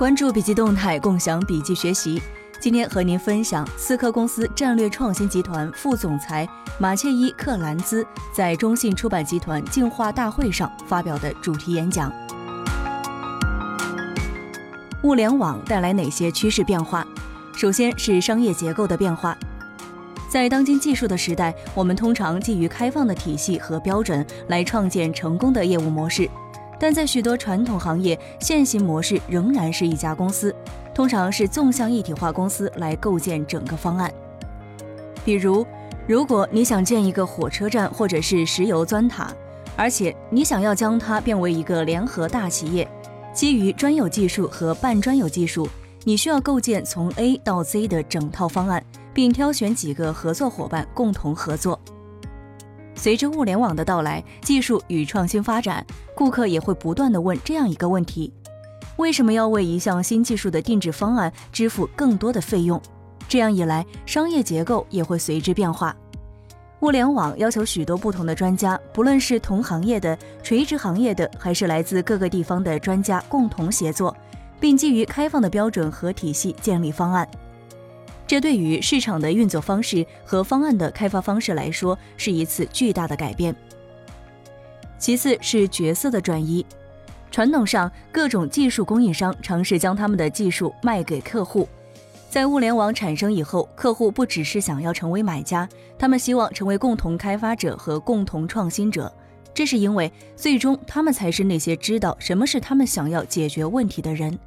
关注笔记动态，共享笔记学习。今天和您分享思科公司战略创新集团副总裁马切伊·克兰兹在中信出版集团进化大会上发表的主题演讲。物联网带来哪些趋势变化？首先是商业结构的变化。在当今技术的时代，我们通常基于开放的体系和标准来创建成功的业务模式。但在许多传统行业，现行模式仍然是一家公司，通常是纵向一体化公司来构建整个方案。比如，如果你想建一个火车站或者是石油钻塔，而且你想要将它变为一个联合大企业，基于专有技术和半专有技术，你需要构建从 A 到 Z 的整套方案，并挑选几个合作伙伴共同合作。随着物联网的到来，技术与创新发展，顾客也会不断的问这样一个问题：为什么要为一项新技术的定制方案支付更多的费用？这样一来，商业结构也会随之变化。物联网要求许多不同的专家，不论是同行业的、垂直行业的，还是来自各个地方的专家共同协作，并基于开放的标准和体系建立方案。这对于市场的运作方式和方案的开发方式来说，是一次巨大的改变。其次是角色的转移。传统上，各种技术供应商尝试将他们的技术卖给客户。在物联网产生以后，客户不只是想要成为买家，他们希望成为共同开发者和共同创新者。这是因为，最终他们才是那些知道什么是他们想要解决问题的人。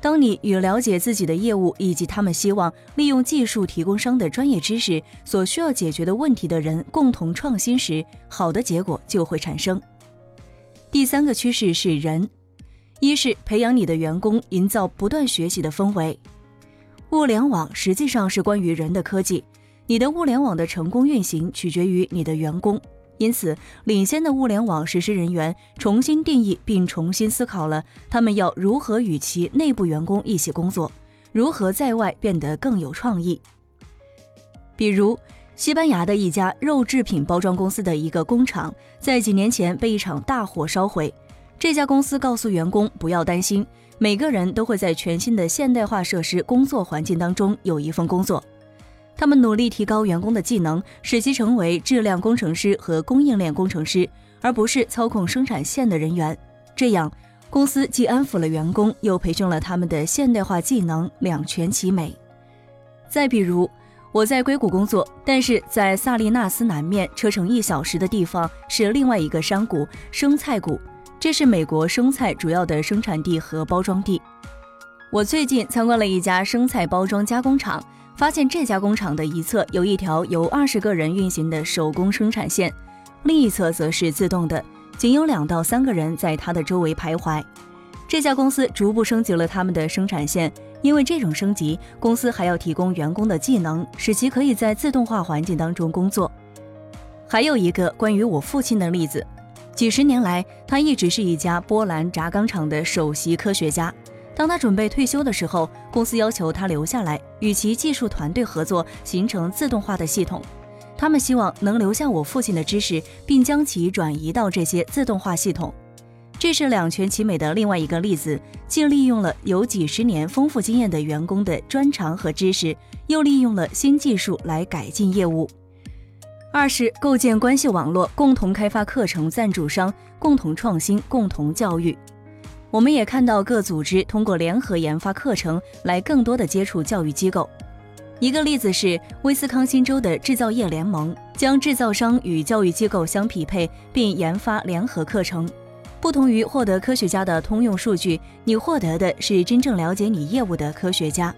当你与了解自己的业务以及他们希望利用技术提供商的专业知识所需要解决的问题的人共同创新时，好的结果就会产生。第三个趋势是人，一是培养你的员工，营造不断学习的氛围。物联网实际上是关于人的科技，你的物联网的成功运行取决于你的员工。因此，领先的物联网实施人员重新定义并重新思考了他们要如何与其内部员工一起工作，如何在外变得更有创意。比如，西班牙的一家肉制品包装公司的一个工厂，在几年前被一场大火烧毁。这家公司告诉员工不要担心，每个人都会在全新的现代化设施工作环境当中有一份工作。他们努力提高员工的技能，使其成为质量工程师和供应链工程师，而不是操控生产线的人员。这样，公司既安抚了员工，又培训了他们的现代化技能，两全其美。再比如，我在硅谷工作，但是在萨利纳斯南面车程一小时的地方是另外一个山谷——生菜谷，这是美国生菜主要的生产地和包装地。我最近参观了一家生菜包装加工厂。发现这家工厂的一侧有一条由二十个人运行的手工生产线，另一侧则是自动的，仅有两到三个人在它的周围徘徊。这家公司逐步升级了他们的生产线，因为这种升级，公司还要提供员工的技能，使其可以在自动化环境当中工作。还有一个关于我父亲的例子，几十年来，他一直是一家波兰轧钢厂的首席科学家。当他准备退休的时候，公司要求他留下来与其技术团队合作，形成自动化的系统。他们希望能留下我父亲的知识，并将其转移到这些自动化系统。这是两全其美的另外一个例子，既利用了有几十年丰富经验的员工的专长和知识，又利用了新技术来改进业务。二是构建关系网络，共同开发课程赞助商，共同创新，共同教育。我们也看到各组织通过联合研发课程来更多的接触教育机构。一个例子是威斯康星州的制造业联盟，将制造商与教育机构相匹配，并研发联合课程。不同于获得科学家的通用数据，你获得的是真正了解你业务的科学家。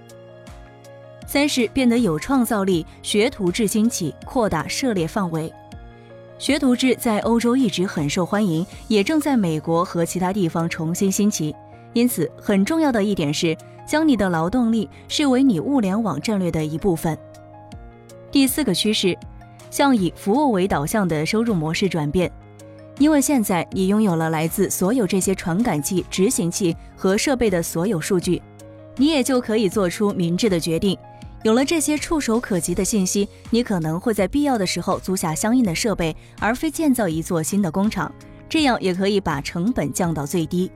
三是变得有创造力，学徒制兴起，扩大涉猎范围。学徒制在欧洲一直很受欢迎，也正在美国和其他地方重新兴起。因此，很重要的一点是将你的劳动力视为你物联网战略的一部分。第四个趋势，向以服务为导向的收入模式转变。因为现在你拥有了来自所有这些传感器、执行器和设备的所有数据，你也就可以做出明智的决定。有了这些触手可及的信息，你可能会在必要的时候租下相应的设备，而非建造一座新的工厂。这样也可以把成本降到最低。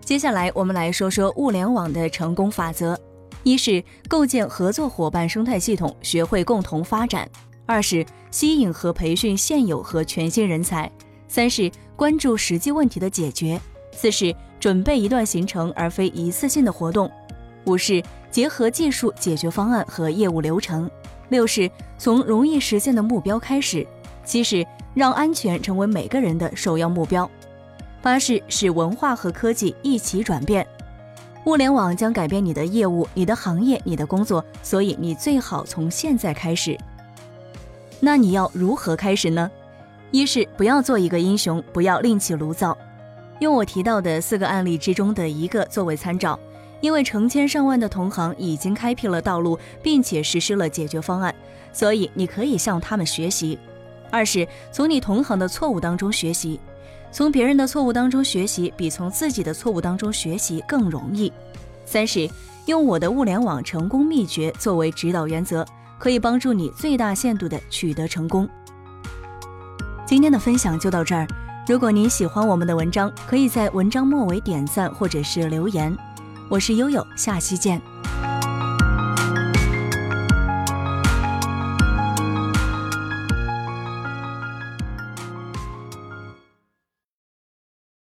接下来我们来说说物联网的成功法则：一是构建合作伙伴生态系统，学会共同发展；二是吸引和培训现有和全新人才；三是关注实际问题的解决；四是准备一段行程而非一次性的活动；五是结合技术解决方案和业务流程；六是从容易实现的目标开始；七是让安全成为每个人的首要目标。八是使文化和科技一起转变，物联网将改变你的业务、你的行业、你的工作，所以你最好从现在开始。那你要如何开始呢？一是不要做一个英雄，不要另起炉灶，用我提到的四个案例之中的一个作为参照，因为成千上万的同行已经开辟了道路，并且实施了解决方案，所以你可以向他们学习。二是从你同行的错误当中学习。从别人的错误当中学习，比从自己的错误当中学习更容易。三是用我的物联网成功秘诀作为指导原则，可以帮助你最大限度的取得成功。今天的分享就到这儿。如果您喜欢我们的文章，可以在文章末尾点赞或者是留言。我是悠悠，下期见。